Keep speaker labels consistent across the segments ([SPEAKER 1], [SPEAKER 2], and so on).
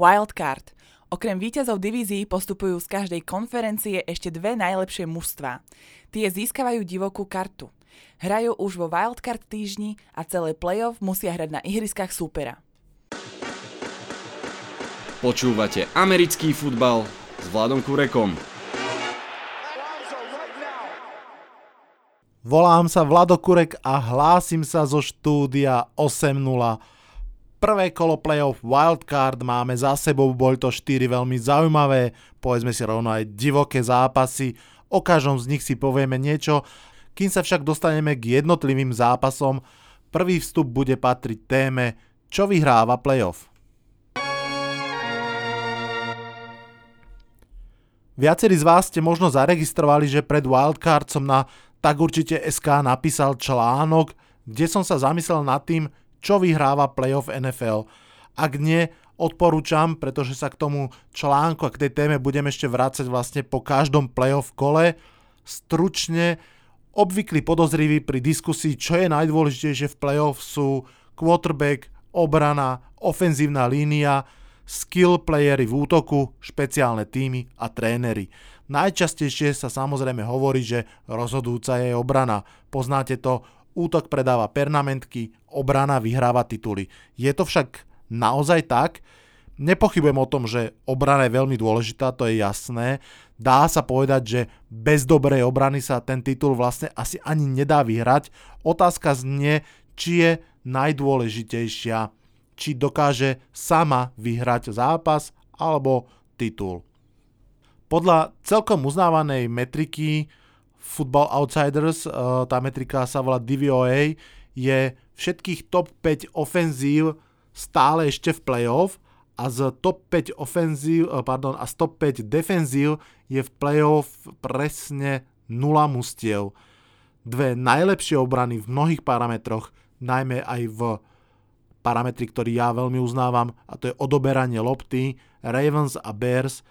[SPEAKER 1] Wildcard. Okrem víťazov divízií postupujú z každej konferencie ešte dve najlepšie mužstvá. Tie získavajú divokú kartu. Hrajú už vo Wildcard týždni a celé playoff musia hrať na ihriskách súpera.
[SPEAKER 2] Počúvate americký futbal s Vladom Kurekom.
[SPEAKER 3] Volám sa Vlado Kurek a hlásim sa zo štúdia 8.0. Prvé kolo playoff Wildcard máme za sebou, boli to 4 veľmi zaujímavé, povedzme si rovno aj divoké zápasy, o každom z nich si povieme niečo, kým sa však dostaneme k jednotlivým zápasom, prvý vstup bude patriť téme, čo vyhráva playoff. Viacerí z vás ste možno zaregistrovali, že pred Wildcard som na tak určite SK napísal článok, kde som sa zamyslel nad tým, čo vyhráva playoff NFL. Ak nie, odporúčam, pretože sa k tomu článku a k tej téme budem ešte vrácať vlastne po každom playoff kole. Stručne, obvyklí podozriví pri diskusii, čo je najdôležitejšie v playoff sú quarterback, obrana, ofenzívna línia, skill playery v útoku, špeciálne týmy a trénery. Najčastejšie sa samozrejme hovorí, že rozhodujúca je obrana. Poznáte to, útok predáva pernamentky, obrana vyhráva tituly. Je to však naozaj tak? Nepochybujem o tom, že obrana je veľmi dôležitá, to je jasné. Dá sa povedať, že bez dobrej obrany sa ten titul vlastne asi ani nedá vyhrať. Otázka znie, či je najdôležitejšia či dokáže sama vyhrať zápas alebo titul. Podľa celkom uznávanej metriky Football Outsiders, eh, tá metrika sa volá DVOA, je všetkých top 5 ofenzív stále ešte v playoff a z top 5 ofenzív, eh, pardon, a z top 5 defenzív je v playoff presne 0 mustiev. Dve najlepšie obrany v mnohých parametroch, najmä aj v parametry, ktorý ja veľmi uznávam, a to je odoberanie lopty. Ravens a Bears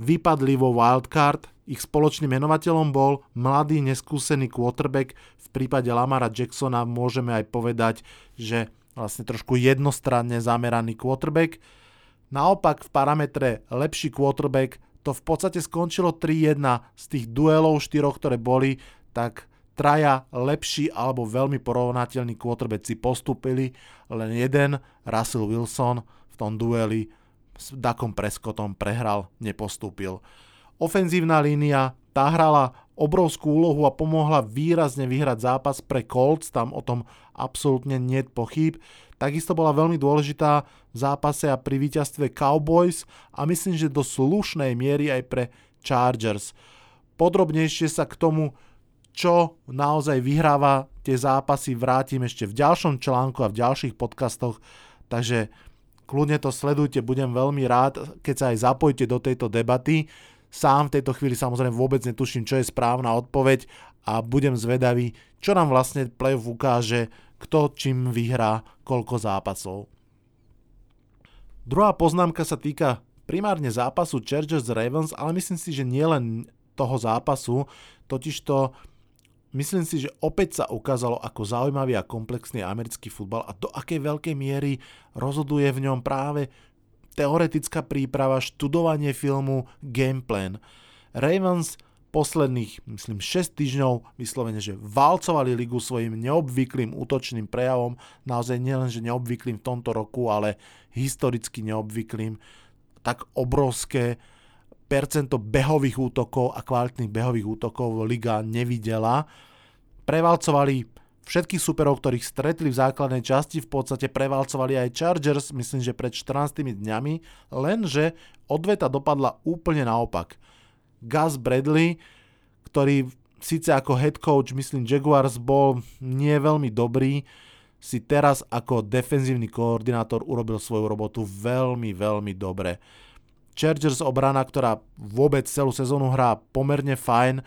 [SPEAKER 3] vypadli vo wildcard, ich spoločným menovateľom bol mladý neskúsený quarterback, v prípade Lamara Jacksona môžeme aj povedať, že vlastne trošku jednostranne zameraný quarterback. Naopak v parametre lepší quarterback to v podstate skončilo 3-1 z tých duelov štyroch, ktoré boli, tak traja lepší alebo veľmi porovnateľní quarterbacki postupili, len jeden, Russell Wilson, v tom dueli s Dakom Prescottom prehral, nepostúpil. Ofenzívna línia, tá hrala obrovskú úlohu a pomohla výrazne vyhrať zápas pre Colts, tam o tom absolútne nie pochyb. Takisto bola veľmi dôležitá v zápase a pri víťazstve Cowboys a myslím, že do slušnej miery aj pre Chargers. Podrobnejšie sa k tomu čo naozaj vyhráva tie zápasy, vrátim ešte v ďalšom článku a v ďalších podcastoch, takže kľudne to sledujte, budem veľmi rád, keď sa aj zapojíte do tejto debaty. Sám v tejto chvíli samozrejme vôbec netuším, čo je správna odpoveď a budem zvedavý, čo nám vlastne playoff ukáže, kto čím vyhrá, koľko zápasov. Druhá poznámka sa týka primárne zápasu Chargers Ravens, ale myslím si, že nielen toho zápasu, totižto Myslím si, že opäť sa ukázalo, ako zaujímavý a komplexný americký futbal a do akej veľkej miery rozhoduje v ňom práve teoretická príprava, študovanie filmu, gameplan. Ravens posledných, myslím, 6 týždňov vyslovene, že valcovali ligu svojim neobvyklým útočným prejavom, naozaj nielen, že neobvyklým v tomto roku, ale historicky neobvyklým, tak obrovské percento behových útokov a kvalitných behových útokov liga nevidela. Prevalcovali všetkých superov, ktorých stretli v základnej časti, v podstate prevalcovali aj Chargers, myslím, že pred 14 dňami, lenže odveta dopadla úplne naopak. Gus Bradley, ktorý síce ako head coach, myslím, Jaguars bol nie veľmi dobrý, si teraz ako defenzívny koordinátor urobil svoju robotu veľmi, veľmi dobre. Chargers obrana, ktorá vôbec celú sezónu hrá pomerne fajn,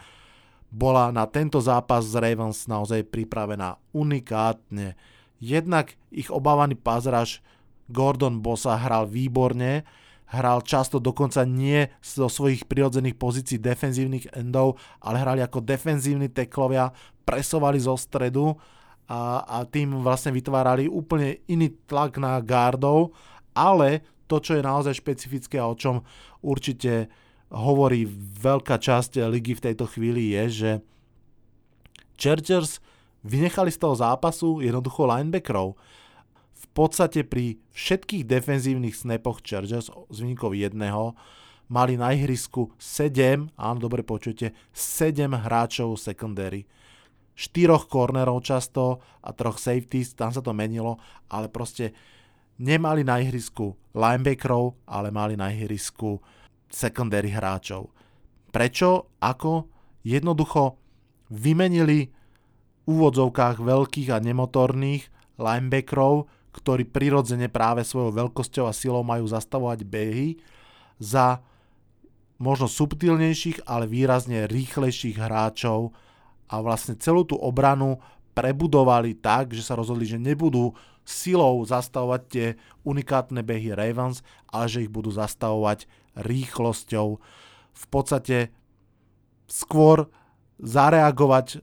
[SPEAKER 3] bola na tento zápas z Ravens naozaj pripravená unikátne. Jednak ich obávaný pazraž Gordon Bossa hral výborne, hral často dokonca nie zo svojich prirodzených pozícií defenzívnych endov, ale hrali ako defenzívni teklovia, presovali zo stredu a, a tým vlastne vytvárali úplne iný tlak na gardov, ale to, čo je naozaj špecifické a o čom určite hovorí veľká časť ligy v tejto chvíli je, že Chargers vynechali z toho zápasu jednoducho linebackerov. V podstate pri všetkých defenzívnych snapoch Chargers z výnikov jedného mali na ihrisku 7, áno, dobre počujete, 7 hráčov secondary. Štyroch cornerov často a troch safeties, tam sa to menilo, ale proste nemali na ihrisku linebackerov, ale mali na ihrisku secondary hráčov. Prečo? Ako? Jednoducho vymenili v úvodzovkách veľkých a nemotorných linebackerov, ktorí prirodzene práve svojou veľkosťou a silou majú zastavovať behy za možno subtilnejších, ale výrazne rýchlejších hráčov a vlastne celú tú obranu prebudovali tak, že sa rozhodli, že nebudú silou zastavovať tie unikátne behy Ravens, ale že ich budú zastavovať rýchlosťou. V podstate skôr zareagovať,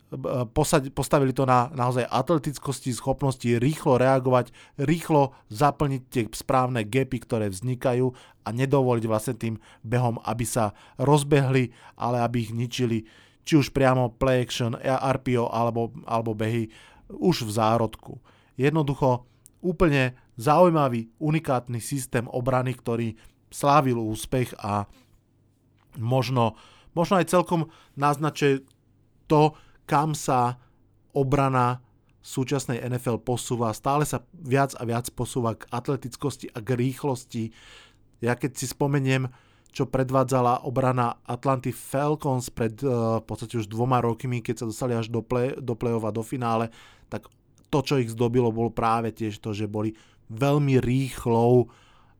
[SPEAKER 3] postavili to na naozaj atletickosti, schopnosti rýchlo reagovať, rýchlo zaplniť tie správne gapy, ktoré vznikajú a nedovoliť vlastne tým behom, aby sa rozbehli, ale aby ich ničili či už priamo play action, RPO alebo, alebo behy už v zárodku. Jednoducho úplne zaujímavý, unikátny systém obrany, ktorý slávil úspech a možno, možno aj celkom naznačuje to, kam sa obrana súčasnej NFL posúva. Stále sa viac a viac posúva k atletickosti a k rýchlosti. Ja keď si spomeniem, čo predvádzala obrana Atlanty Falcons pred uh, v podstate už dvoma rokmi, keď sa dostali až do, play, do play-off a do finále, tak to, čo ich zdobilo, bolo práve tiež to, že boli veľmi rýchlou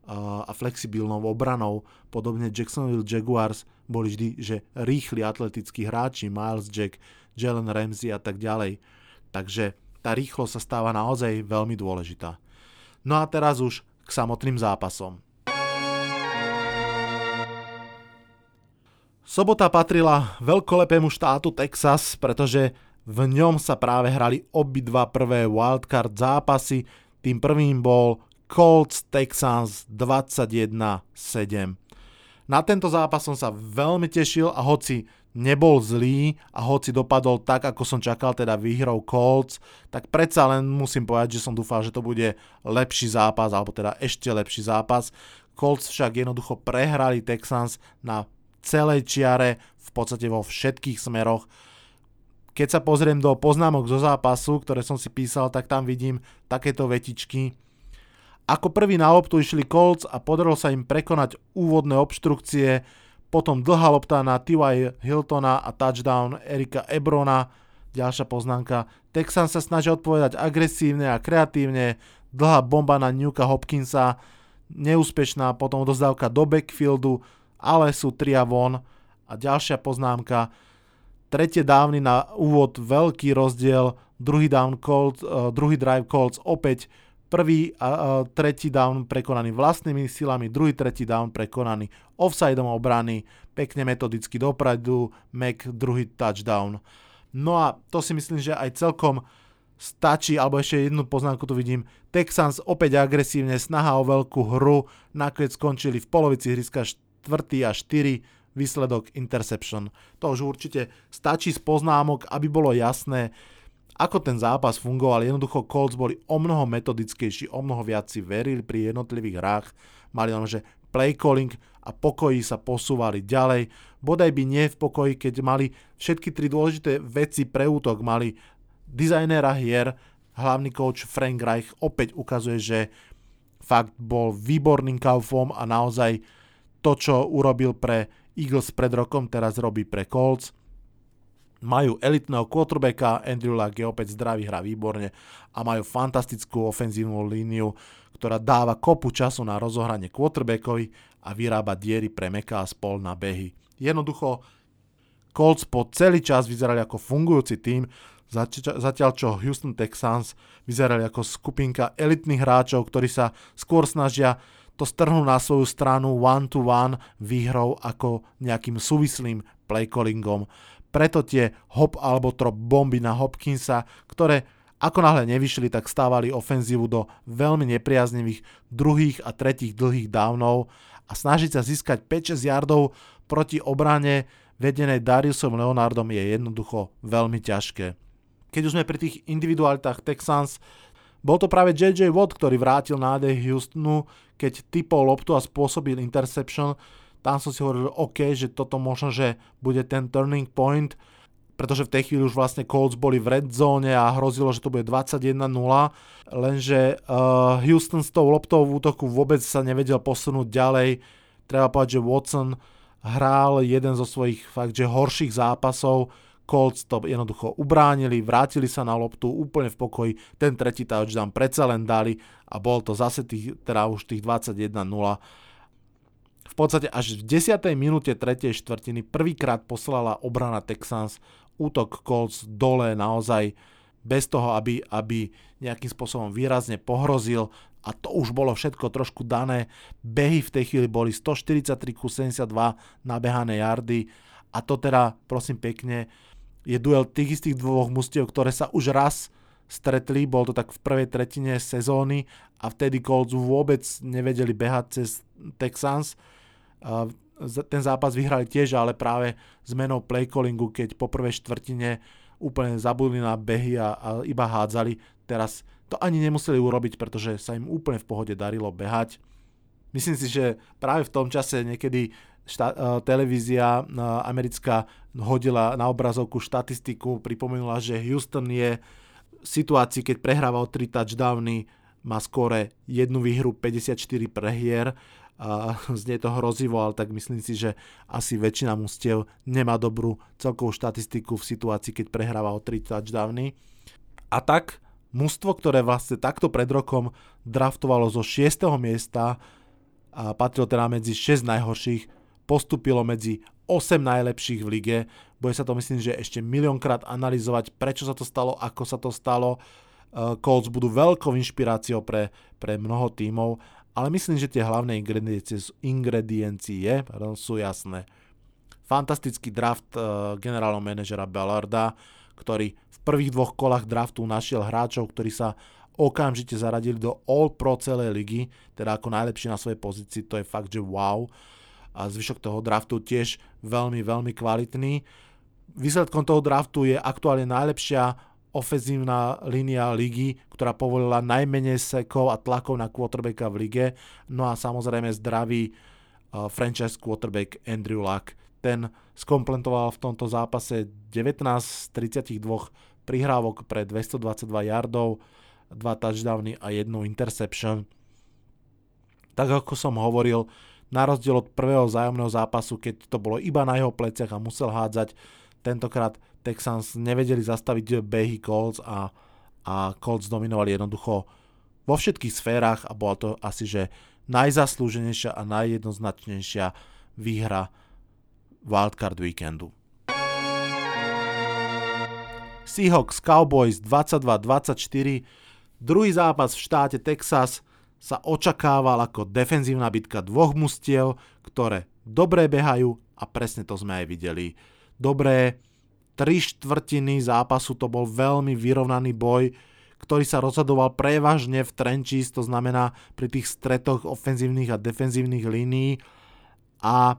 [SPEAKER 3] a flexibilnou obranou. Podobne Jacksonville Jaguars boli vždy, že rýchli atletickí hráči, Miles Jack, Jalen Ramsey a tak ďalej. Takže tá rýchlosť sa stáva naozaj veľmi dôležitá. No a teraz už k samotným zápasom. Sobota patrila veľkolepému štátu Texas, pretože v ňom sa práve hrali obidva prvé wildcard zápasy. Tým prvým bol Colts Texans 21-7. Na tento zápas som sa veľmi tešil a hoci nebol zlý a hoci dopadol tak, ako som čakal, teda výhrou Colts, tak predsa len musím povedať, že som dúfal, že to bude lepší zápas, alebo teda ešte lepší zápas. Colts však jednoducho prehrali Texans na celej čiare, v podstate vo všetkých smeroch keď sa pozriem do poznámok zo zápasu, ktoré som si písal, tak tam vidím takéto vetičky. Ako prvý na loptu išli Colts a podarilo sa im prekonať úvodné obštrukcie, potom dlhá lopta na T.Y. Hiltona a touchdown Erika Ebrona. Ďalšia poznámka. Texan sa snaží odpovedať agresívne a kreatívne. Dlhá bomba na Newka Hopkinsa. Neúspešná potom dozdávka do backfieldu, ale sú tria von. A ďalšia poznámka tretie dávny na úvod veľký rozdiel, druhý, down Colts, uh, druhý drive Colts opäť prvý a uh, tretí down prekonaný vlastnými silami, druhý, tretí down prekonaný offsideom obrany, pekne metodicky dopredu, Mac druhý touchdown. No a to si myslím, že aj celkom stačí, alebo ešte jednu poznámku tu vidím, Texans opäť agresívne, snaha o veľkú hru, nakoniec skončili v polovici hryska 4 a 4, výsledok interception. To už určite stačí z poznámok, aby bolo jasné, ako ten zápas fungoval. Jednoducho Colts boli o mnoho metodickejší, o mnoho viac si verili pri jednotlivých hrách. Mali len, že play calling a pokoji sa posúvali ďalej. Bodaj by nie v pokoji, keď mali všetky tri dôležité veci pre útok. Mali dizajnera hier, hlavný coach Frank Reich opäť ukazuje, že fakt bol výborným kaufom a naozaj to, čo urobil pre Eagles pred rokom teraz robí pre Colts. Majú elitného quarterbacka, Andrew Luck je opäť zdravý, hrá výborne a majú fantastickú ofenzívnu líniu, ktorá dáva kopu času na rozohranie quarterbackovi a vyrába diery pre Meka a spol na behy. Jednoducho Colts po celý čas vyzerali ako fungujúci tým, zatiaľ čo Houston Texans vyzerali ako skupinka elitných hráčov, ktorí sa skôr snažia to strhnú na svoju stranu one-to-one výhrou ako nejakým súvislým playcallingom. Preto tie hop alebo trop bomby na Hopkinsa, ktoré Ako náhle nevyšli, tak stávali ofenzívu do veľmi nepriaznivých druhých a tretích dlhých downov a snažiť sa získať 5-6 yardov proti obrane vedenej Dariusom Leonardom je jednoducho veľmi ťažké. Keď už sme pri tých individualitách Texans, bol to práve JJ Watt, ktorý vrátil nádej Houstonu, keď typol loptu a spôsobil interception. Tam som si hovoril, OK, že toto možno, že bude ten turning point, pretože v tej chvíli už vlastne Colts boli v red zone a hrozilo, že to bude 21-0, lenže uh, Houston s tou loptou v útoku vôbec sa nevedel posunúť ďalej. Treba povedať, že Watson hral jeden zo svojich fakt, že horších zápasov, Colts to jednoducho ubránili, vrátili sa na loptu úplne v pokoji, ten tretí touchdown predsa len dali a bol to zase tých, teda už tých 21-0. V podstate až v 10. minúte 3. štvrtiny prvýkrát poslala obrana Texans útok Colts dole naozaj bez toho, aby, aby nejakým spôsobom výrazne pohrozil a to už bolo všetko trošku dané. Behy v tej chvíli boli 143 ku 72 nabehané jardy a to teda, prosím pekne, je duel tých istých dvoch mustiev, ktoré sa už raz stretli, bol to tak v prvej tretine sezóny a vtedy Colts vôbec nevedeli behať cez Texans ten zápas vyhrali tiež, ale práve zmenou play callingu, keď po prvej štvrtine úplne zabudli na behy a, a iba hádzali. Teraz to ani nemuseli urobiť, pretože sa im úplne v pohode darilo behať. Myslím si, že práve v tom čase niekedy šta- uh, televízia uh, americká hodila na obrazovku štatistiku, pripomenula, že Houston je v situácii, keď prehráva o 3 touchdowny, má skore jednu výhru, 54 prehier a znie to hrozivo, ale tak myslím si, že asi väčšina mustiev nemá dobrú celkovú štatistiku v situácii, keď prehráva o 3 touchdowny. A tak mužstvo, ktoré vlastne takto pred rokom draftovalo zo 6. miesta a patrilo teda medzi 6 najhorších, postupilo medzi 8 najlepších v lige. Bude sa to myslím, že ešte miliónkrát analyzovať, prečo sa to stalo, ako sa to stalo. Colts budú veľkou inšpiráciou pre, pre mnoho tímov ale myslím, že tie hlavné ingrediencie, ingrediencie pardon, sú jasné. Fantastický draft uh, generálneho manažera Ballarda, ktorý v prvých dvoch kolách draftu našiel hráčov, ktorí sa okamžite zaradili do All Pro celej ligy, teda ako najlepší na svojej pozícii, to je fakt, že wow. A zvyšok toho draftu tiež veľmi, veľmi kvalitný. Výsledkom toho draftu je aktuálne najlepšia ofenzívna línia ligy, ktorá povolila najmenej sekov a tlakov na quarterbacka v lige. No a samozrejme zdravý uh, franchise quarterback Andrew Luck. Ten skomplentoval v tomto zápase 19 z 32 prihrávok pre 222 yardov, 2 touchdowny a jednu interception. Tak ako som hovoril, na rozdiel od prvého zájomného zápasu, keď to bolo iba na jeho pleciach a musel hádzať, tentokrát Texans nevedeli zastaviť behy Colts a, a Colts dominovali jednoducho vo všetkých sférach a bola to asi, že najzaslúženejšia a najjednoznačnejšia výhra Wildcard weekendu. Seahawks Cowboys 22-24 Druhý zápas v štáte Texas sa očakával ako defenzívna bitka dvoch mustiev, ktoré dobre behajú a presne to sme aj videli. Dobré tri štvrtiny zápasu to bol veľmi vyrovnaný boj, ktorý sa rozhodoval prevažne v trenčís, to znamená pri tých stretoch ofenzívnych a defenzívnych línií. A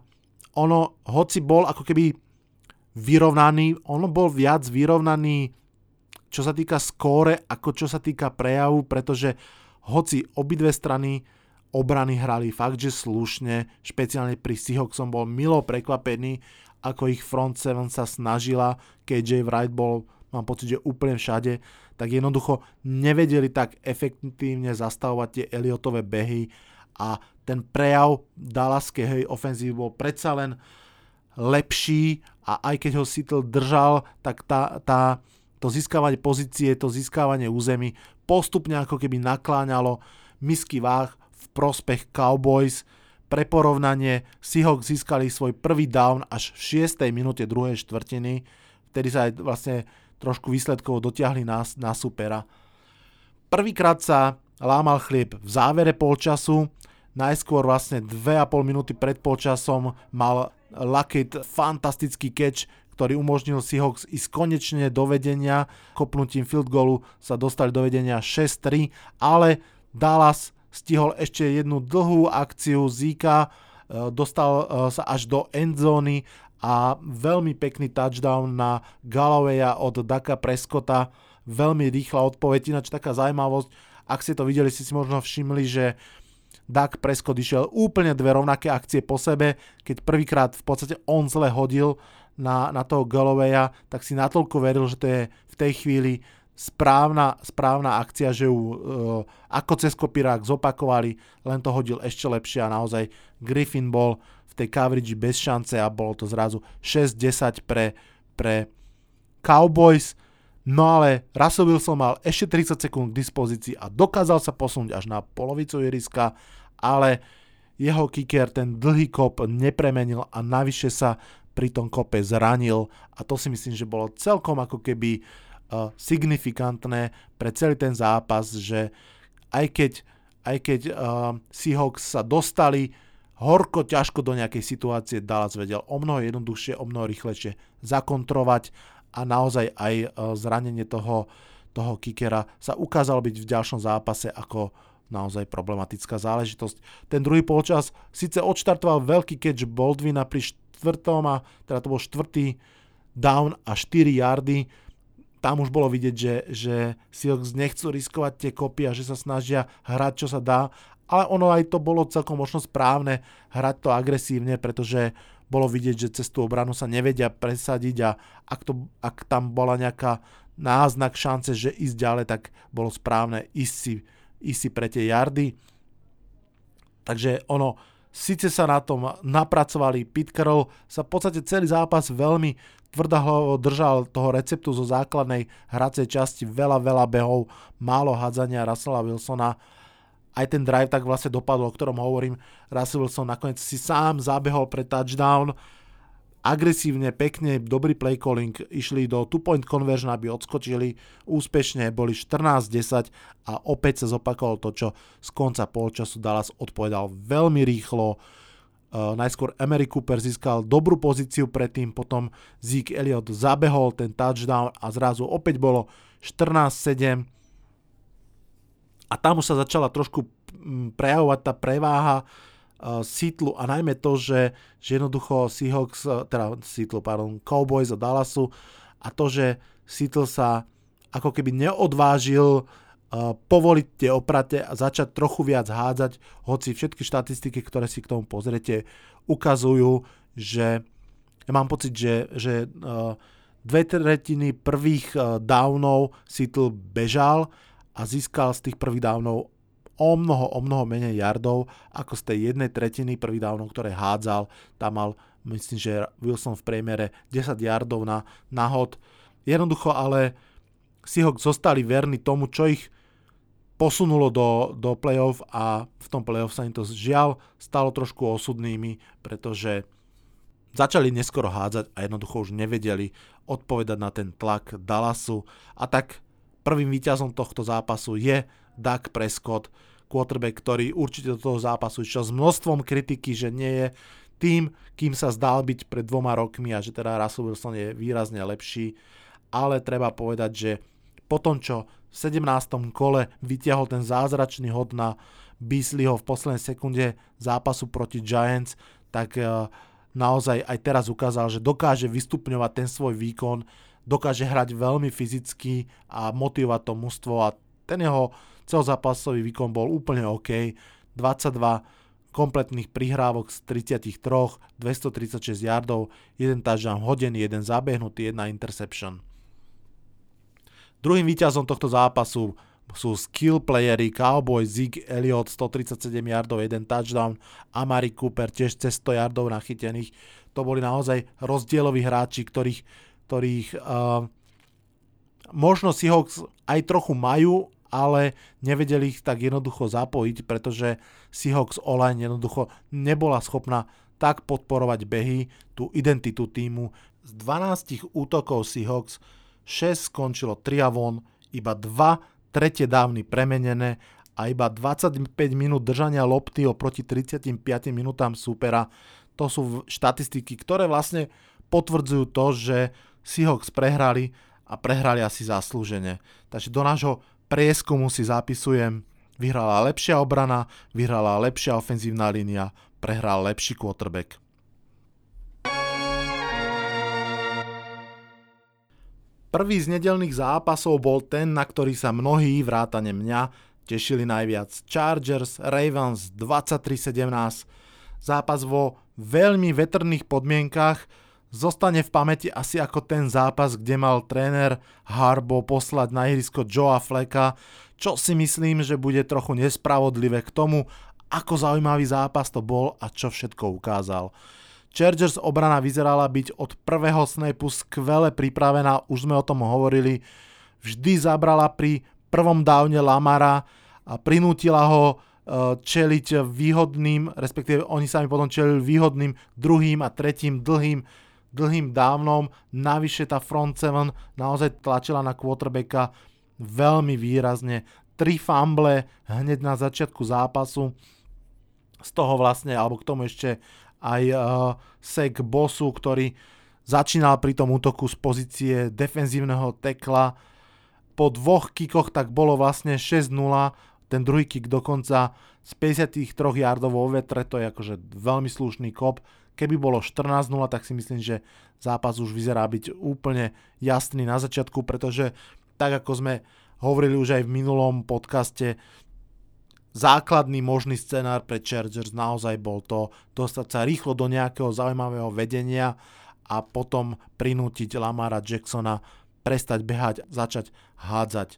[SPEAKER 3] ono, hoci bol ako keby vyrovnaný, ono bol viac vyrovnaný čo sa týka skóre, ako čo sa týka prejavu, pretože hoci obidve strany obrany hrali fakt, že slušne, špeciálne pri Seahawks som bol milo prekvapený, ako ich front seven sa snažila, KJ Wright bol, mám pocit, že úplne všade, tak jednoducho nevedeli tak efektívne zastavovať tie Eliotové behy a ten prejav Dallaskej ofenzívy bol predsa len lepší a aj keď ho Seattle držal, tak tá, tá, to získavanie pozície, to získavanie území postupne ako keby nakláňalo misky váh v prospech Cowboys, pre porovnanie, Seahawks získali svoj prvý down až v 6. minúte druhej štvrtiny, vtedy sa aj vlastne trošku výsledkov dotiahli na, na supera. Prvýkrát sa lámal chlieb v závere polčasu, najskôr vlastne 2,5 minúty pred polčasom mal Luckett fantastický catch, ktorý umožnil Seahawks ísť konečne do vedenia. Kopnutím field goalu sa dostali do vedenia 6-3, ale Dallas stihol ešte jednu dlhú akciu Zika, e, dostal e, sa až do endzóny a veľmi pekný touchdown na Gallowaya od Daka Prescotta. Veľmi rýchla odpoveď, ináč taká zaujímavosť, ak ste to videli, ste si možno všimli, že Dak Prescott išiel úplne dve rovnaké akcie po sebe, keď prvýkrát v podstate on zle hodil na, na toho Gallowaya, tak si natoľko veril, že to je v tej chvíli správna, správna akcia, že ju uh, ako cez kopírák zopakovali, len to hodil ešte lepšie a naozaj Griffin bol v tej coverage bez šance a bolo to zrazu 6-10 pre, pre Cowboys. No ale Russell Wilson mal ešte 30 sekúnd k dispozícii a dokázal sa posunúť až na polovicu iriska, ale jeho kicker ten dlhý kop nepremenil a navyše sa pri tom kope zranil a to si myslím, že bolo celkom ako keby uh, signifikantné pre celý ten zápas, že aj keď, aj keď uh, Seahawks sa dostali horko ťažko do nejakej situácie, Dallas vedel o mnoho jednoduchšie, o mnoho rýchlejšie zakontrovať a naozaj aj e, zranenie toho, toho kikera sa ukázalo byť v ďalšom zápase ako naozaj problematická záležitosť. Ten druhý polčas síce odštartoval veľký catch Baldwina pri štvrtom a teda to bol štvrtý down a 4 yardy. Tam už bolo vidieť, že, že Seahawks nechcú riskovať tie kopy a že sa snažia hrať, čo sa dá. Ale ono aj to bolo celkom možno správne hrať to agresívne, pretože bolo vidieť, že cez tú obranu sa nevedia presadiť a ak, to, ak tam bola nejaká náznak šance, že ísť ďalej, tak bolo správne ísť si, ísť si pre tie jardy. Takže ono, síce sa na tom napracovali, Carroll sa v podstate celý zápas veľmi tvrdohlavo držal toho receptu zo základnej hracej časti, veľa, veľa behov, málo hádzania Russella Wilsona aj ten drive tak vlastne dopadol, o ktorom hovorím. Russell Wilson nakoniec si sám zabehol pre touchdown, agresívne, pekne, dobrý play calling, išli do two-point conversion, aby odskočili úspešne, boli 14-10 a opäť sa zopakovalo to, čo z konca polčasu Dallas odpovedal veľmi rýchlo. Uh, najskôr Emery Cooper získal dobrú pozíciu predtým, potom Zeke Elliott zabehol ten touchdown a zrazu opäť bolo 14-7 a tam už sa začala trošku mm, prejavovať tá preváha uh, Seattle a najmä to, že, že jednoducho Seahawks, uh, teda Seattle, pardon, Cowboys a Dallasu a to, že Seattle sa ako keby neodvážil uh, povoliť tie oprate a začať trochu viac hádzať, hoci všetky štatistiky, ktoré si k tomu pozrete, ukazujú, že ja mám pocit, že, že uh, dve tretiny prvých uh, downov Seattle bežal a získal z tých prvých dávnov o mnoho, o mnoho menej yardov ako z tej jednej tretiny prvých dávnov, ktoré hádzal. Tam mal, myslím, že Wilson v priemere 10 yardov na, na hod. Jednoducho ale Seahawks zostali verní tomu, čo ich posunulo do, do playoff a v tom playoff sa im to žiaľ stalo trošku osudnými, pretože začali neskoro hádzať a jednoducho už nevedeli odpovedať na ten tlak Dallasu. A tak Prvým víťazom tohto zápasu je Doug Prescott, quarterback, ktorý určite do toho zápasu išiel s množstvom kritiky, že nie je tým, kým sa zdal byť pred dvoma rokmi a že teda Russell Wilson je výrazne lepší, ale treba povedať, že po tom, čo 17. kole vytiahol ten zázračný hod na Beasleyho v poslednej sekunde zápasu proti Giants, tak eh, naozaj aj teraz ukázal, že dokáže vystupňovať ten svoj výkon dokáže hrať veľmi fyzicky a motivovať to mužstvo a ten jeho celozápasový výkon bol úplne OK. 22 kompletných prihrávok z 33, 236 yardov, jeden touchdown hodený, jeden zabehnutý, jedna interception. Druhým víťazom tohto zápasu sú skill playery Cowboy, Zig Elliott 137 yardov, jeden touchdown, Amari Cooper tiež cez 100 yardov nachytených. To boli naozaj rozdieloví hráči, ktorých ktorých uh, možno Seahawks aj trochu majú, ale nevedeli ich tak jednoducho zapojiť, pretože Seahawks online jednoducho nebola schopná tak podporovať behy, tú identitu týmu. Z 12 útokov Seahawks 6 skončilo triavon, iba 2 tretie dávny premenené a iba 25 minút držania lopty oproti 35 minútam supera. To sú štatistiky, ktoré vlastne potvrdzujú to, že Seahawks prehrali a prehrali asi zaslúžene. Takže do nášho prieskumu si zapisujem, vyhrala lepšia obrana, vyhrala lepšia ofenzívna línia, prehral lepší quarterback. Prvý z nedelných zápasov bol ten, na ktorý sa mnohí, vrátane mňa, tešili najviac. Chargers, Ravens 23-17. Zápas vo veľmi vetrných podmienkach zostane v pamäti asi ako ten zápas, kde mal tréner Harbo poslať na ihrisko Joea Fleka, čo si myslím, že bude trochu nespravodlivé k tomu, ako zaujímavý zápas to bol a čo všetko ukázal. Chargers obrana vyzerala byť od prvého snapu skvele pripravená, už sme o tom hovorili. Vždy zabrala pri prvom dávne Lamara a prinútila ho e, čeliť výhodným, respektíve oni sami potom čelili výhodným druhým a tretím dlhým, dlhým dávnom. Navyše tá front seven naozaj tlačila na quarterbacka veľmi výrazne. Tri fumble hneď na začiatku zápasu. Z toho vlastne, alebo k tomu ešte aj uh, Sek Bosu, ktorý začínal pri tom útoku z pozície defenzívneho tekla. Po dvoch kikoch tak bolo vlastne 6-0, ten druhý kick dokonca z 53 yardov vo vetre, to je akože veľmi slušný kop. Keby bolo 14-0, tak si myslím, že zápas už vyzerá byť úplne jasný na začiatku, pretože tak ako sme hovorili už aj v minulom podcaste, základný možný scenár pre Chargers naozaj bol to dostať sa rýchlo do nejakého zaujímavého vedenia a potom prinútiť Lamara Jacksona prestať behať, začať hádzať.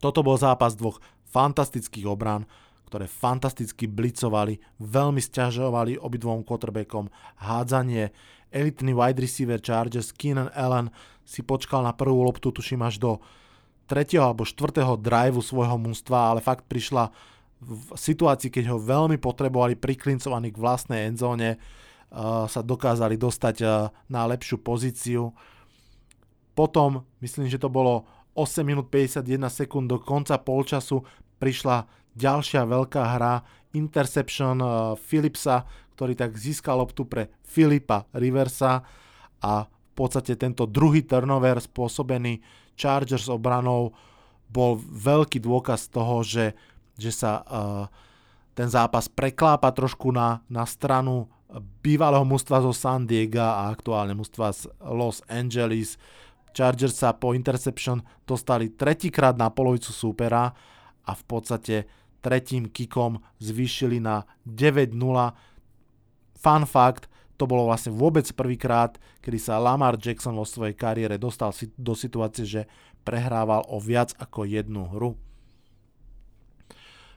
[SPEAKER 3] Toto bol zápas dvoch fantastických obrán, ktoré fantasticky blicovali, veľmi stiažovali obidvom quarterbackom hádzanie. Elitný wide receiver Chargers Keenan Allen si počkal na prvú loptu, tuším až do tretieho alebo štvrtého driveu svojho mústva, ale fakt prišla v situácii, keď ho veľmi potrebovali priklincovaní k vlastnej endzóne, uh, sa dokázali dostať uh, na lepšiu pozíciu. Potom, myslím, že to bolo 8 minút 51 sekúnd do konca polčasu, prišla ďalšia veľká hra, interception uh, Philipsa, ktorý tak získal loptu pre Filipa Riversa a v podstate tento druhý turnover spôsobený Chargers obranou bol veľký dôkaz toho, že, že sa uh, ten zápas preklápa trošku na, na stranu bývalého mužstva zo San Diego a aktuálne mužstva z Los Angeles. Chargers sa po interception dostali tretíkrát na polovicu súpera a v podstate tretím kikom zvýšili na 9-0. Fun fact, to bolo vlastne vôbec prvýkrát, kedy sa Lamar Jackson vo svojej kariére dostal do situácie, že prehrával o viac ako jednu hru.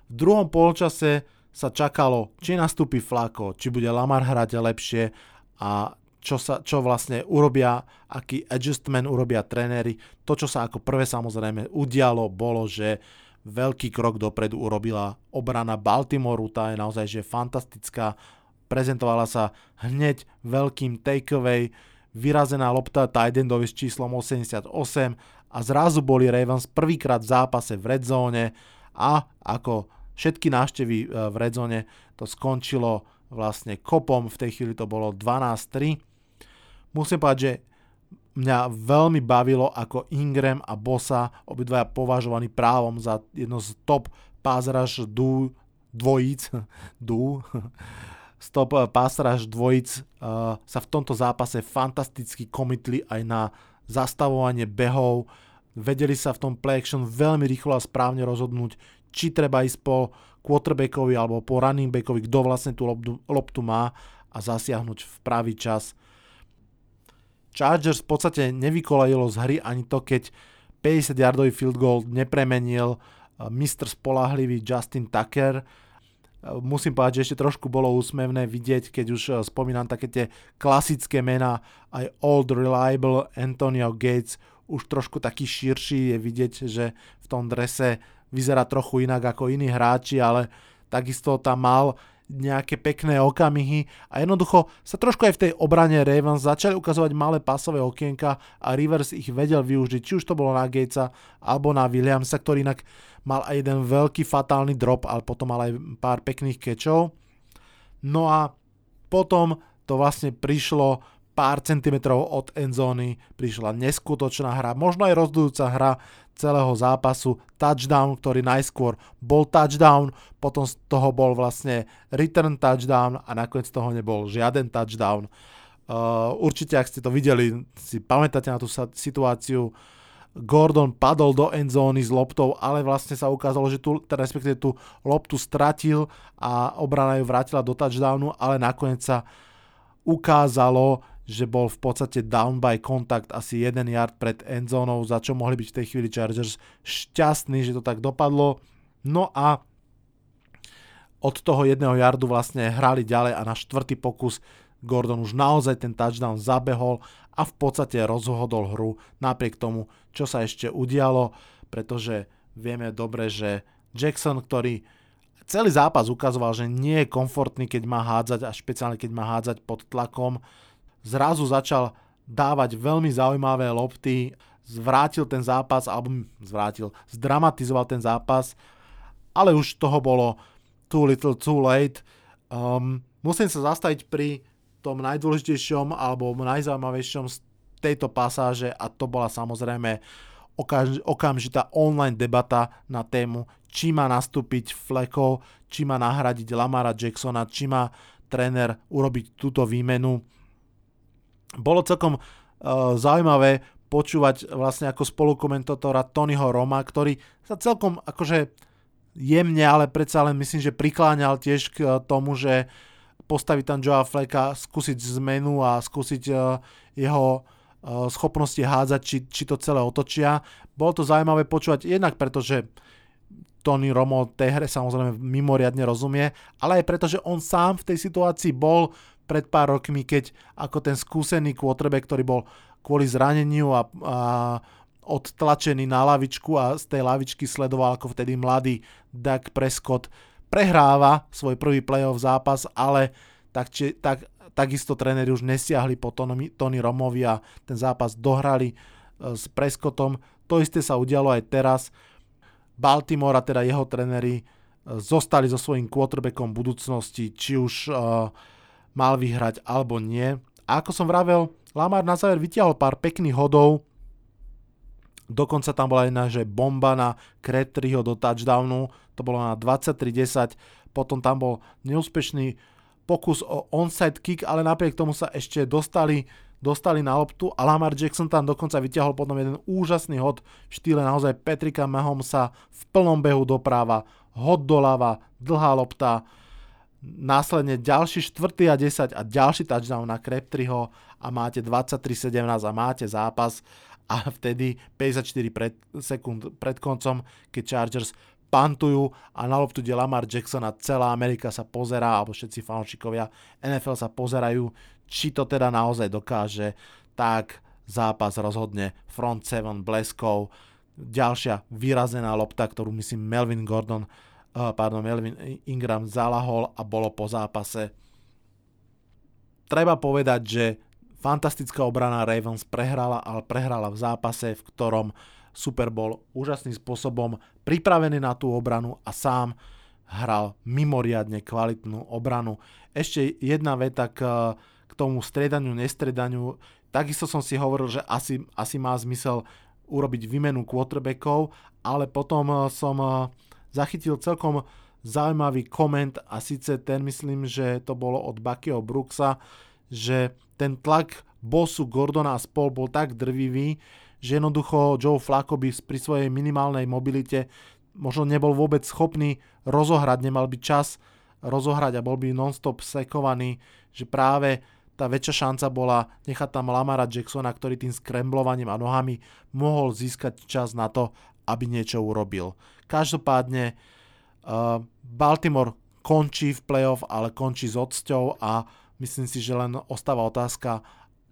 [SPEAKER 3] V druhom polčase sa čakalo, či nastúpi Flako, či bude Lamar hrať lepšie a čo, sa, čo vlastne urobia, aký adjustment urobia tréneri. To, čo sa ako prvé samozrejme udialo, bolo, že veľký krok dopredu urobila obrana Baltimoru, tá je naozaj že fantastická, prezentovala sa hneď veľkým takeaway, vyrazená lopta Tidendovi s číslom 88 a zrazu boli Ravens prvýkrát v zápase v red zone a ako všetky návštevy e, v red zone to skončilo vlastne kopom, v tej chvíli to bolo 12-3. Musím povedať, že mňa veľmi bavilo, ako Ingram a Bosa, obidvaja považovaní právom za jedno z top pass rush dvojíc, du, stop eh, pasraž dvojic uh, sa v tomto zápase fantasticky komitli aj na zastavovanie behov. Vedeli sa v tom play action veľmi rýchlo a správne rozhodnúť, či treba ísť po quarterbackovi alebo po running backovi, kto vlastne tú loptu, loptu má a zasiahnuť v pravý čas. Chargers v podstate nevykolajilo z hry ani to, keď 50-yardový field goal nepremenil uh, mistr spolahlivý Justin Tucker, musím povedať, že ešte trošku bolo úsmevné vidieť, keď už eh, spomínam také tie klasické mená, aj Old Reliable Antonio Gates, už trošku taký širší je vidieť, že v tom drese vyzerá trochu inak ako iní hráči, ale takisto tam mal nejaké pekné okamihy a jednoducho sa trošku aj v tej obrane Ravens začali ukazovať malé pasové okienka a Rivers ich vedel využiť, či už to bolo na Gatesa alebo na Williamsa, ktorý inak mal aj jeden veľký fatálny drop, ale potom mal aj pár pekných kečov. No a potom to vlastne prišlo pár centimetrov od endzóny prišla neskutočná hra, možno aj rozdujúca hra celého zápasu, touchdown, ktorý najskôr bol touchdown, potom z toho bol vlastne return touchdown a nakoniec z toho nebol žiaden touchdown. Uh, určite, ak ste to videli, si pamätáte na tú situáciu, Gordon padol do endzóny s loptou, ale vlastne sa ukázalo, že tu, teda respektíve tú loptu stratil a obrana ju vrátila do touchdownu, ale nakoniec sa ukázalo, že bol v podstate down by kontakt asi 1 yard pred endzónou, za čo mohli byť v tej chvíli Chargers šťastní, že to tak dopadlo. No a od toho jedného yardu vlastne hrali ďalej a na štvrtý pokus Gordon už naozaj ten touchdown zabehol a v podstate rozhodol hru napriek tomu, čo sa ešte udialo, pretože vieme dobre, že Jackson, ktorý celý zápas ukazoval, že nie je komfortný, keď má hádzať a špeciálne keď má hádzať pod tlakom. Zrazu začal dávať veľmi zaujímavé lopty, zvrátil ten zápas, alebo zvrátil, zdramatizoval ten zápas, ale už toho bolo too little too late. Um, musím sa zastaviť pri tom najdôležitejšom alebo najzaujímavejšom z tejto pasáže a to bola samozrejme okamžitá online debata na tému, či má nastúpiť Fleko, či má nahradiť Lamara Jacksona, či má tréner urobiť túto výmenu. Bolo celkom uh, zaujímavé počúvať vlastne ako spolukomentátora Tonyho Roma, ktorý sa celkom akože jemne, ale predsa len myslím, že prikláňal tiež k tomu, že postaviť tam Joa Fleka, skúsiť zmenu a skúsiť uh, jeho Eh, schopnosti hádzať, či, či to celé otočia. Bolo to zaujímavé počúvať jednak preto, že Tony Romo tej hre samozrejme mimoriadne rozumie, ale aj preto, že on sám v tej situácii bol pred pár rokmi, keď ako ten skúsený quarterback, ktorý bol kvôli zraneniu a, a odtlačený na lavičku a z tej lavičky sledoval ako vtedy mladý Dak Prescott prehráva svoj prvý playoff zápas, ale tak, či, tak takisto tréneri už nesiahli po Tony, Tony Romovi a ten zápas dohrali e, s Prescottom. To isté sa udialo aj teraz. Baltimore a teda jeho tréneri e, zostali so svojím quarterbackom budúcnosti, či už uh, mal vyhrať alebo nie. A ako som vravel, Lamar na záver vytiahol pár pekných hodov, dokonca tam bola jedna, že bomba na Kretriho do touchdownu, to bolo na 23-10, potom tam bol neúspešný pokus o onside kick, ale napriek tomu sa ešte dostali, dostali na loptu. A Lamar Jackson tam dokonca vyťahol potom jeden úžasný hod v štýle naozaj Petrika Mahomesa v plnom behu doprava, hod doľava, dlhá lopta, následne ďalší 4. a 10 a ďalší touchdown na Crabtreeho a máte 23-17 a máte zápas a vtedy 54 pred, sekúnd pred koncom, keď Chargers pantujú a na loptu ide Lamar Jackson a celá Amerika sa pozerá, alebo všetci fanúšikovia NFL sa pozerajú, či to teda naozaj dokáže, tak zápas rozhodne front 7 bleskov, ďalšia vyrazená lopta, ktorú myslím Melvin Gordon, pardon, Melvin Ingram zalahol a bolo po zápase. Treba povedať, že fantastická obrana Ravens prehrala, ale prehrala v zápase, v ktorom Super Bowl úžasným spôsobom pripravený na tú obranu a sám hral mimoriadne kvalitnú obranu. Ešte jedna veta k, k tomu striedaniu, nestredaniu. Takisto som si hovoril, že asi, asi má zmysel urobiť výmenu quarterbackov, ale potom eh, som eh, zachytil celkom zaujímavý koment a síce ten myslím, že to bolo od Buckyho Brooksa, že ten tlak bossu Gordona a spol bol tak drvivý, že jednoducho Joe Flacco by pri svojej minimálnej mobilite možno nebol vôbec schopný rozohrať, nemal by čas rozohrať a bol by nonstop sekovaný, že práve tá väčšia šanca bola nechať tam Lamara Jacksona, ktorý tým skremblovaním a nohami mohol získať čas na to, aby niečo urobil. Každopádne uh, Baltimore končí v playoff, ale končí s odsťou a myslím si, že len ostáva otázka,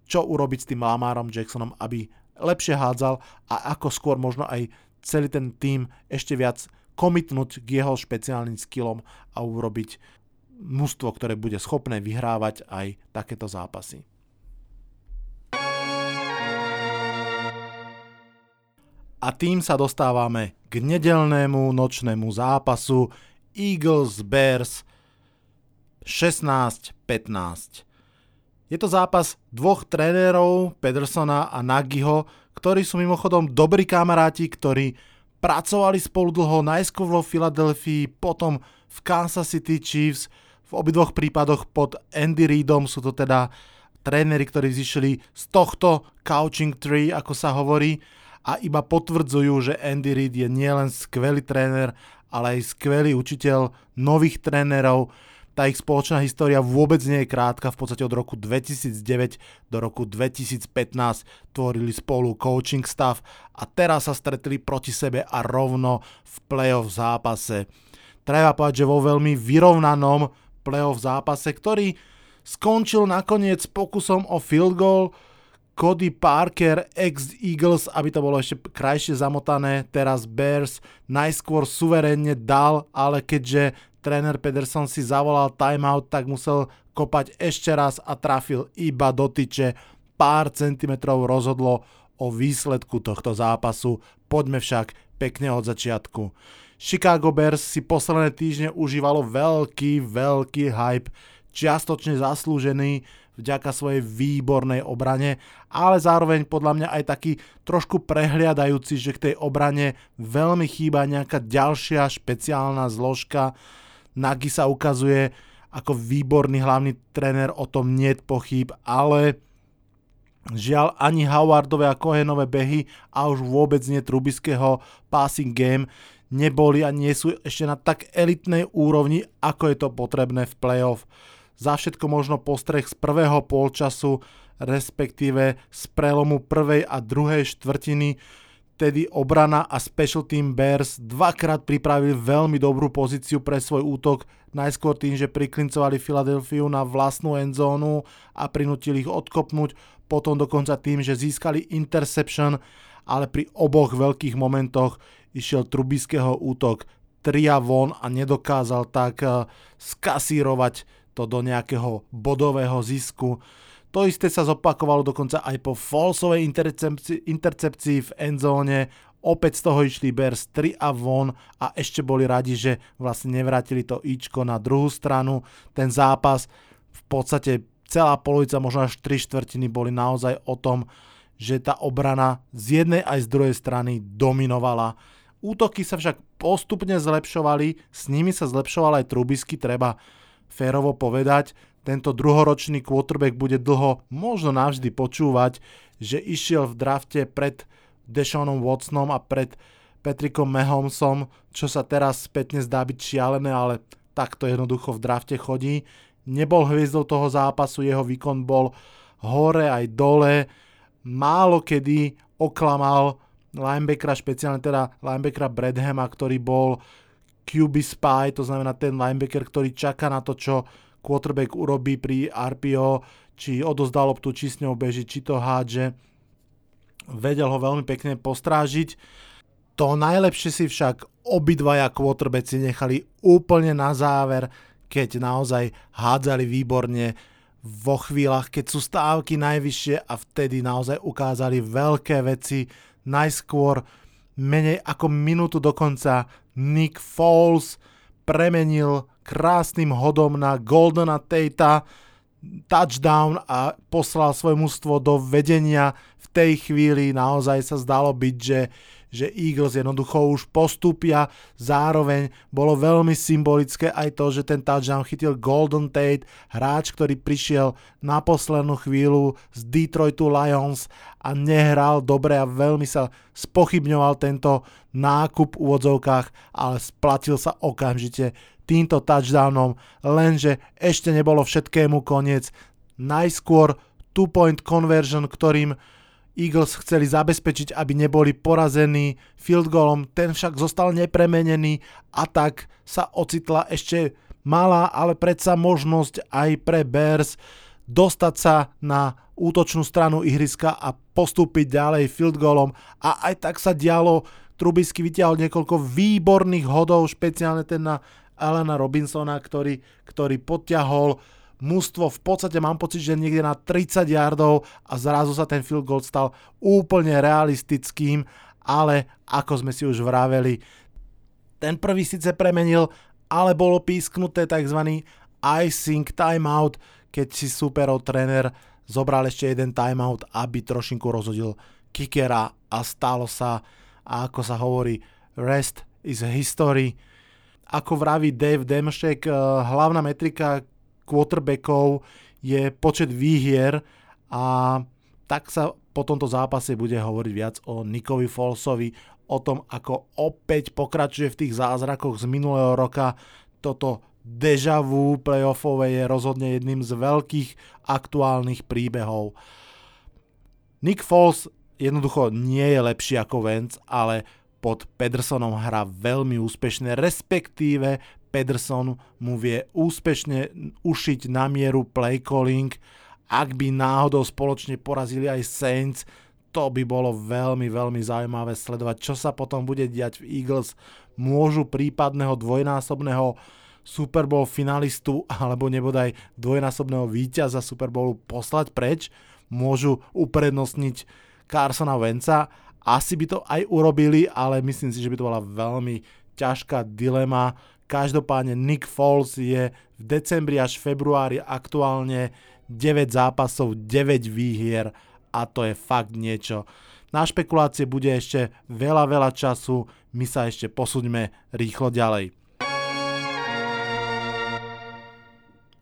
[SPEAKER 3] čo urobiť s tým Lamarom Jacksonom, aby lepšie hádzal a ako skôr možno aj celý ten tým ešte viac komitnúť k jeho špeciálnym skillom a urobiť mužstvo, ktoré bude schopné vyhrávať aj takéto zápasy. A tým sa dostávame k nedelnému nočnému zápasu Eagles Bears 16-15. Je to zápas dvoch trénerov, Pedersona a Nagyho, ktorí sú mimochodom dobrí kamaráti, ktorí pracovali spolu dlho najskôr vo Filadelfii, potom v Kansas City Chiefs, v obidvoch prípadoch pod Andy Reidom sú to teda tréneri, ktorí zišli z tohto coaching tree, ako sa hovorí, a iba potvrdzujú, že Andy Reid je nielen skvelý tréner, ale aj skvelý učiteľ nových trénerov, tá ich spoločná história vôbec nie je krátka, v podstate od roku 2009 do roku 2015 tvorili spolu coaching stav a teraz sa stretli proti sebe a rovno v playoff zápase. Treba povedať, že vo veľmi vyrovnanom playoff zápase, ktorý skončil nakoniec pokusom o field goal, Cody Parker, ex-Eagles, aby to bolo ešte krajšie zamotané, teraz Bears najskôr suverénne dal, ale keďže tréner Pederson si zavolal timeout, tak musel kopať ešte raz a trafil iba do tyče. Pár centimetrov rozhodlo o výsledku tohto zápasu. Poďme však pekne od začiatku. Chicago Bears si posledné týždne užívalo veľký, veľký hype, čiastočne zaslúžený vďaka svojej výbornej obrane, ale zároveň podľa mňa aj taký trošku prehliadajúci, že k tej obrane veľmi chýba nejaká ďalšia špeciálna zložka, Nagy sa ukazuje ako výborný hlavný tréner, o tom nie pochyb, ale žiaľ ani Howardové a Kohenové behy a už vôbec nie Trubiského passing game neboli a nie sú ešte na tak elitnej úrovni, ako je to potrebné v playoff. Za všetko možno postreh z prvého polčasu, respektíve z prelomu prvej a druhej štvrtiny, Tedy obrana a special team Bears dvakrát pripravili veľmi dobrú pozíciu pre svoj útok, najskôr tým, že priklincovali Filadelfiu na vlastnú endzónu a prinútili ich odkopnúť, potom dokonca tým, že získali interception, ale pri oboch veľkých momentoch išiel Trubiského útok. Tria von a nedokázal tak eh, skasírovať to do nejakého bodového zisku. To isté sa zopakovalo dokonca aj po falsovej intercepcii, intercepcii v endzóne. Opäť z toho išli Bears 3 a von a ešte boli radi, že vlastne nevrátili to ičko na druhú stranu. Ten zápas v podstate celá polovica, možno až 3 štvrtiny boli naozaj o tom, že tá obrana z jednej aj z druhej strany dominovala. Útoky sa však postupne zlepšovali, s nimi sa zlepšoval aj Trubisky, treba férovo povedať tento druhoročný quarterback bude dlho, možno navždy počúvať, že išiel v drafte pred Deshaunom Watsonom a pred Patrickom Mahomesom, čo sa teraz spätne zdá byť šialené, ale takto jednoducho v drafte chodí. Nebol hviezdou toho zápasu, jeho výkon bol hore aj dole. Málo kedy oklamal linebackera, špeciálne teda linebackera Bradhama, ktorý bol QB spy, to znamená ten linebacker, ktorý čaká na to, čo quarterback urobí pri RPO, či odozdá loptu, či s ňou beží, či to hádže. Vedel ho veľmi pekne postrážiť. To najlepšie si však obidvaja quarterbacki nechali úplne na záver, keď naozaj hádzali výborne vo chvíľach, keď sú stávky najvyššie a vtedy naozaj ukázali veľké veci. Najskôr menej ako minútu dokonca Nick Foles premenil krásnym hodom na Goldena Tate touchdown a poslal svoje mužstvo do vedenia. V tej chvíli naozaj sa zdalo byť, že že Eagles jednoducho už postúpia. Zároveň bolo veľmi symbolické aj to, že ten touchdown chytil Golden Tate, hráč, ktorý prišiel na poslednú chvíľu z Detroitu Lions a nehral dobre a veľmi sa spochybňoval tento nákup v úvodzovkách, ale splatil sa okamžite týmto touchdownom, lenže ešte nebolo všetkému koniec. Najskôr two-point conversion, ktorým Eagles chceli zabezpečiť, aby neboli porazení field goalom, ten však zostal nepremenený a tak sa ocitla ešte malá, ale predsa možnosť aj pre Bears dostať sa na útočnú stranu ihriska a postúpiť ďalej field goalom. A aj tak sa dialo, Trubisky vytiahol niekoľko výborných hodov, špeciálne ten na Alana Robinsona, ktorý, ktorý podťahol mužstvo v podstate mám pocit, že niekde na 30 yardov a zrazu sa ten field goal stal úplne realistickým, ale ako sme si už vraveli, ten prvý síce premenil, ale bolo písknuté tzv. icing timeout, keď si superov tréner zobral ešte jeden timeout, aby trošinku rozhodil kickera a stalo sa, a ako sa hovorí, rest is history. Ako vraví Dave Demšek, eh, hlavná metrika quarterbackov je počet výhier a tak sa po tomto zápase bude hovoriť viac o Nikovi Folsovi, o tom, ako opäť pokračuje v tých zázrakoch z minulého roka. Toto deja vu playoffové je rozhodne jedným z veľkých aktuálnych príbehov. Nick Foles jednoducho nie je lepší ako Vance, ale pod Pedersonom hrá veľmi úspešne, respektíve Pederson mu vie úspešne ušiť na mieru play calling, ak by náhodou spoločne porazili aj Saints, to by bolo veľmi, veľmi zaujímavé sledovať, čo sa potom bude diať v Eagles. Môžu prípadného dvojnásobného Super Bowl finalistu alebo nebodaj dvojnásobného víťaza Super Bowlu poslať preč. Môžu uprednostniť Carsona Venca. Asi by to aj urobili, ale myslím si, že by to bola veľmi ťažká dilema. Každopádne Nick Foles je v decembri až februári aktuálne 9 zápasov, 9 výhier a to je fakt niečo. Na špekulácie bude ešte veľa, veľa času, my sa ešte posúďme rýchlo ďalej.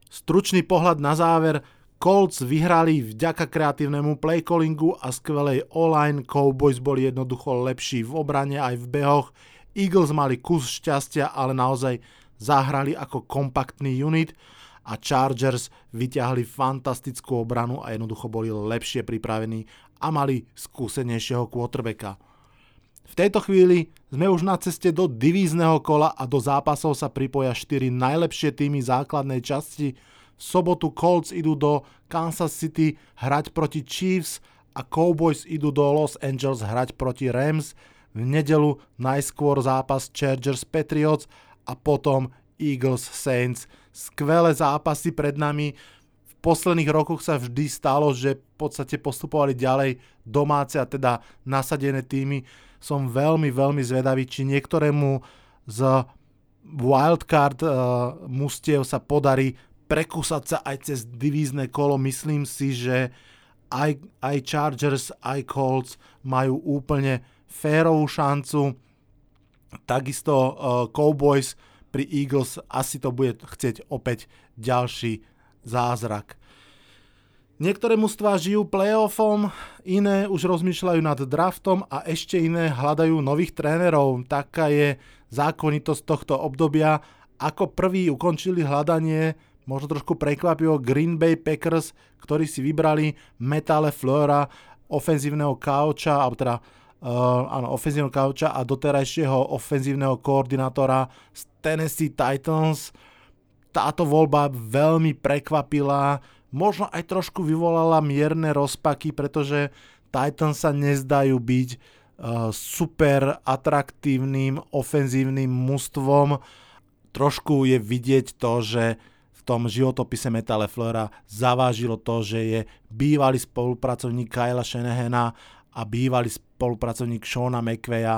[SPEAKER 3] Stručný pohľad na záver. Colts vyhrali vďaka kreatívnemu playcallingu a skvelej online, Cowboys boli jednoducho lepší v obrane aj v behoch, Eagles mali kus šťastia, ale naozaj zahrali ako kompaktný unit a Chargers vyťahli fantastickú obranu a jednoducho boli lepšie pripravení a mali skúsenejšieho quarterbacka. V tejto chvíli sme už na ceste do divízneho kola a do zápasov sa pripoja 4 najlepšie týmy základnej časti. V sobotu Colts idú do Kansas City hrať proti Chiefs a Cowboys idú do Los Angeles hrať proti Rams. V nedelu najskôr zápas Chargers Patriots a potom Eagles Saints skvelé zápasy pred nami. V posledných rokoch sa vždy stalo, že v podstate postupovali ďalej domáce a teda nasadené týmy. Som veľmi, veľmi zvedavý, či niektorému z wildcard uh, mustiev sa podarí prekúsať sa aj cez divízne kolo. Myslím si, že aj, aj Chargers, aj Colts majú úplne férovú šancu. Takisto uh, Cowboys pri Eagles asi to bude chcieť opäť ďalší zázrak. Niektoré mužstvá žijú playoffom, iné už rozmýšľajú nad draftom a ešte iné hľadajú nových trénerov. Taká je zákonitosť tohto obdobia. Ako prvý ukončili hľadanie, možno trošku prekvapivo, Green Bay Packers, ktorí si vybrali Metale Flora, ofenzívneho kauča, alebo teda áno, ofenzívneho kauča a doterajšieho ofenzívneho koordinátora z Tennessee Titans. Táto voľba veľmi prekvapila, možno aj trošku vyvolala mierne rozpaky, pretože Titans sa nezdajú byť uh, super atraktívnym ofenzívnym mužstvom. Trošku je vidieť to, že v tom životopise Metale Flora zavážilo to, že je bývalý spolupracovník Kyla Shanahana a bývalý spolupracovník Shona McVeya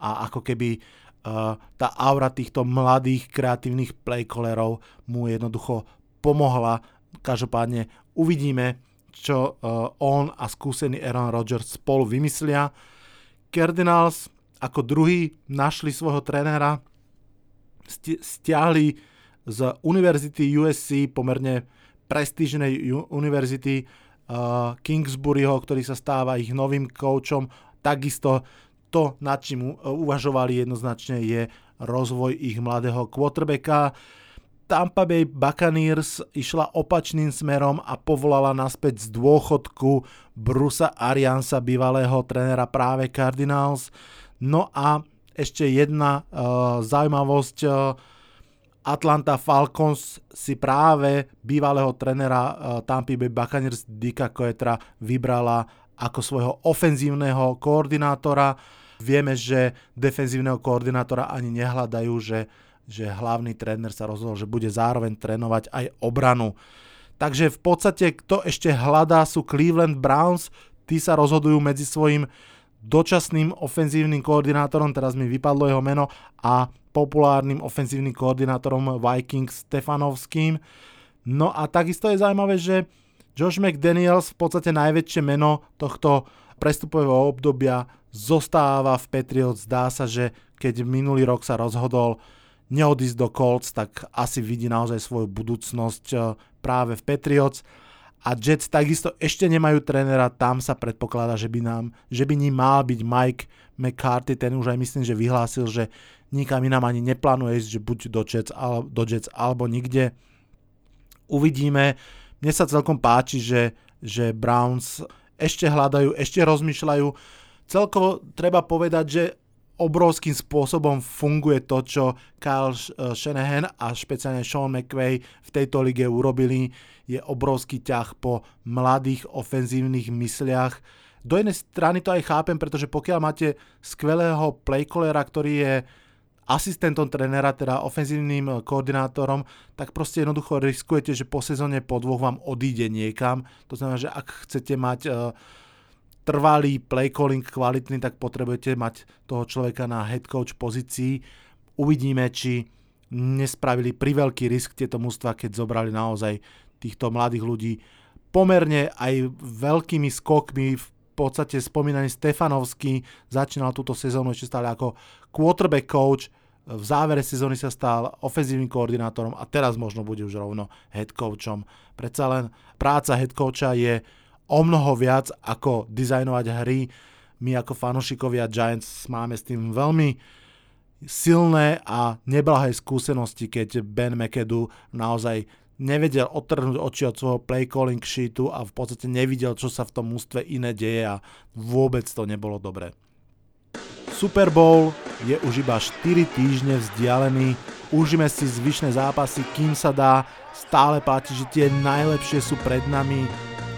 [SPEAKER 3] a ako keby uh, tá aura týchto mladých kreatívnych playcallerov mu jednoducho pomohla. Každopádne uvidíme, čo uh, on a skúsený Aaron Rodgers spolu vymyslia. Cardinals ako druhý našli svojho trénera, stiahli z univerzity USC, pomerne prestížnej univerzity, Kingsburyho, ktorý sa stáva ich novým koučom. Takisto to, nad čím uvažovali jednoznačne, je rozvoj ich mladého quarterbacka. Tampa Bay Buccaneers išla opačným smerom a povolala naspäť z dôchodku Brusa Ariansa, bývalého trénera práve Cardinals. No a ešte jedna uh, zaujímavosť, uh, Atlanta Falcons si práve bývalého trenera uh, Tampa Bay Buccaneers Dicka Coetra vybrala ako svojho ofenzívneho koordinátora. Vieme, že defenzívneho koordinátora ani nehľadajú, že, že hlavný tréner sa rozhodol, že bude zároveň trénovať aj obranu. Takže v podstate, kto ešte hľadá, sú Cleveland Browns. Tí sa rozhodujú medzi svojim dočasným ofenzívnym koordinátorom, teraz mi vypadlo jeho meno, a populárnym ofenzívnym koordinátorom Vikings Stefanovským. No a takisto je zaujímavé, že Josh McDaniels, v podstate najväčšie meno tohto prestupového obdobia, zostáva v Patriots. Zdá sa, že keď minulý rok sa rozhodol neodísť do Colts, tak asi vidí naozaj svoju budúcnosť eh, práve v Patriots. A Jets takisto ešte nemajú trénera, tam sa predpokladá, že by, nám, že by ním mal byť Mike McCarthy, ten už aj myslím, že vyhlásil, že nikam inám ani neplánuje ísť, že buď do Jets, ale, do Jets alebo nikde. Uvidíme. Mne sa celkom páči, že, že Browns ešte hľadajú, ešte rozmýšľajú. Celkovo treba povedať, že obrovským spôsobom funguje to, čo Kyle Shanahan a špeciálne Sean McVay v tejto lige urobili. Je obrovský ťah po mladých ofenzívnych mysliach. Do jednej strany to aj chápem, pretože pokiaľ máte skvelého playcallera, ktorý je asistentom trénera, teda ofenzívnym koordinátorom, tak proste jednoducho riskujete, že po sezóne po dvoch vám odíde niekam. To znamená, že ak chcete mať uh, trvalý play calling kvalitný, tak potrebujete mať toho človeka na head coach pozícii. Uvidíme, či nespravili priveľký risk tieto mužstva, keď zobrali naozaj týchto mladých ľudí pomerne aj veľkými skokmi v podstate spomínaný Stefanovský začínal túto sezónu ešte stále ako quarterback coach, v závere sezóny sa stal ofenzívnym koordinátorom a teraz možno bude už rovno head coachom. Predsa len práca head coacha je o mnoho viac ako dizajnovať hry. My ako fanúšikovia Giants máme s tým veľmi silné a neblahé skúsenosti, keď Ben McAdoo naozaj nevedel odtrhnúť oči od svojho play calling sheetu a v podstate nevidel, čo sa v tom ústve iné deje a vôbec to nebolo dobré. Super Bowl je už iba 4 týždne vzdialený, užíme si zvyšné zápasy, kým sa dá, stále platí, že tie najlepšie sú pred nami,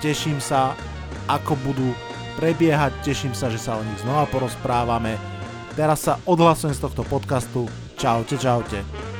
[SPEAKER 3] teším sa, ako budú prebiehať, teším sa, že sa o nich znova porozprávame. Teraz sa odhlasujem z tohto podcastu. Čaute, čaute.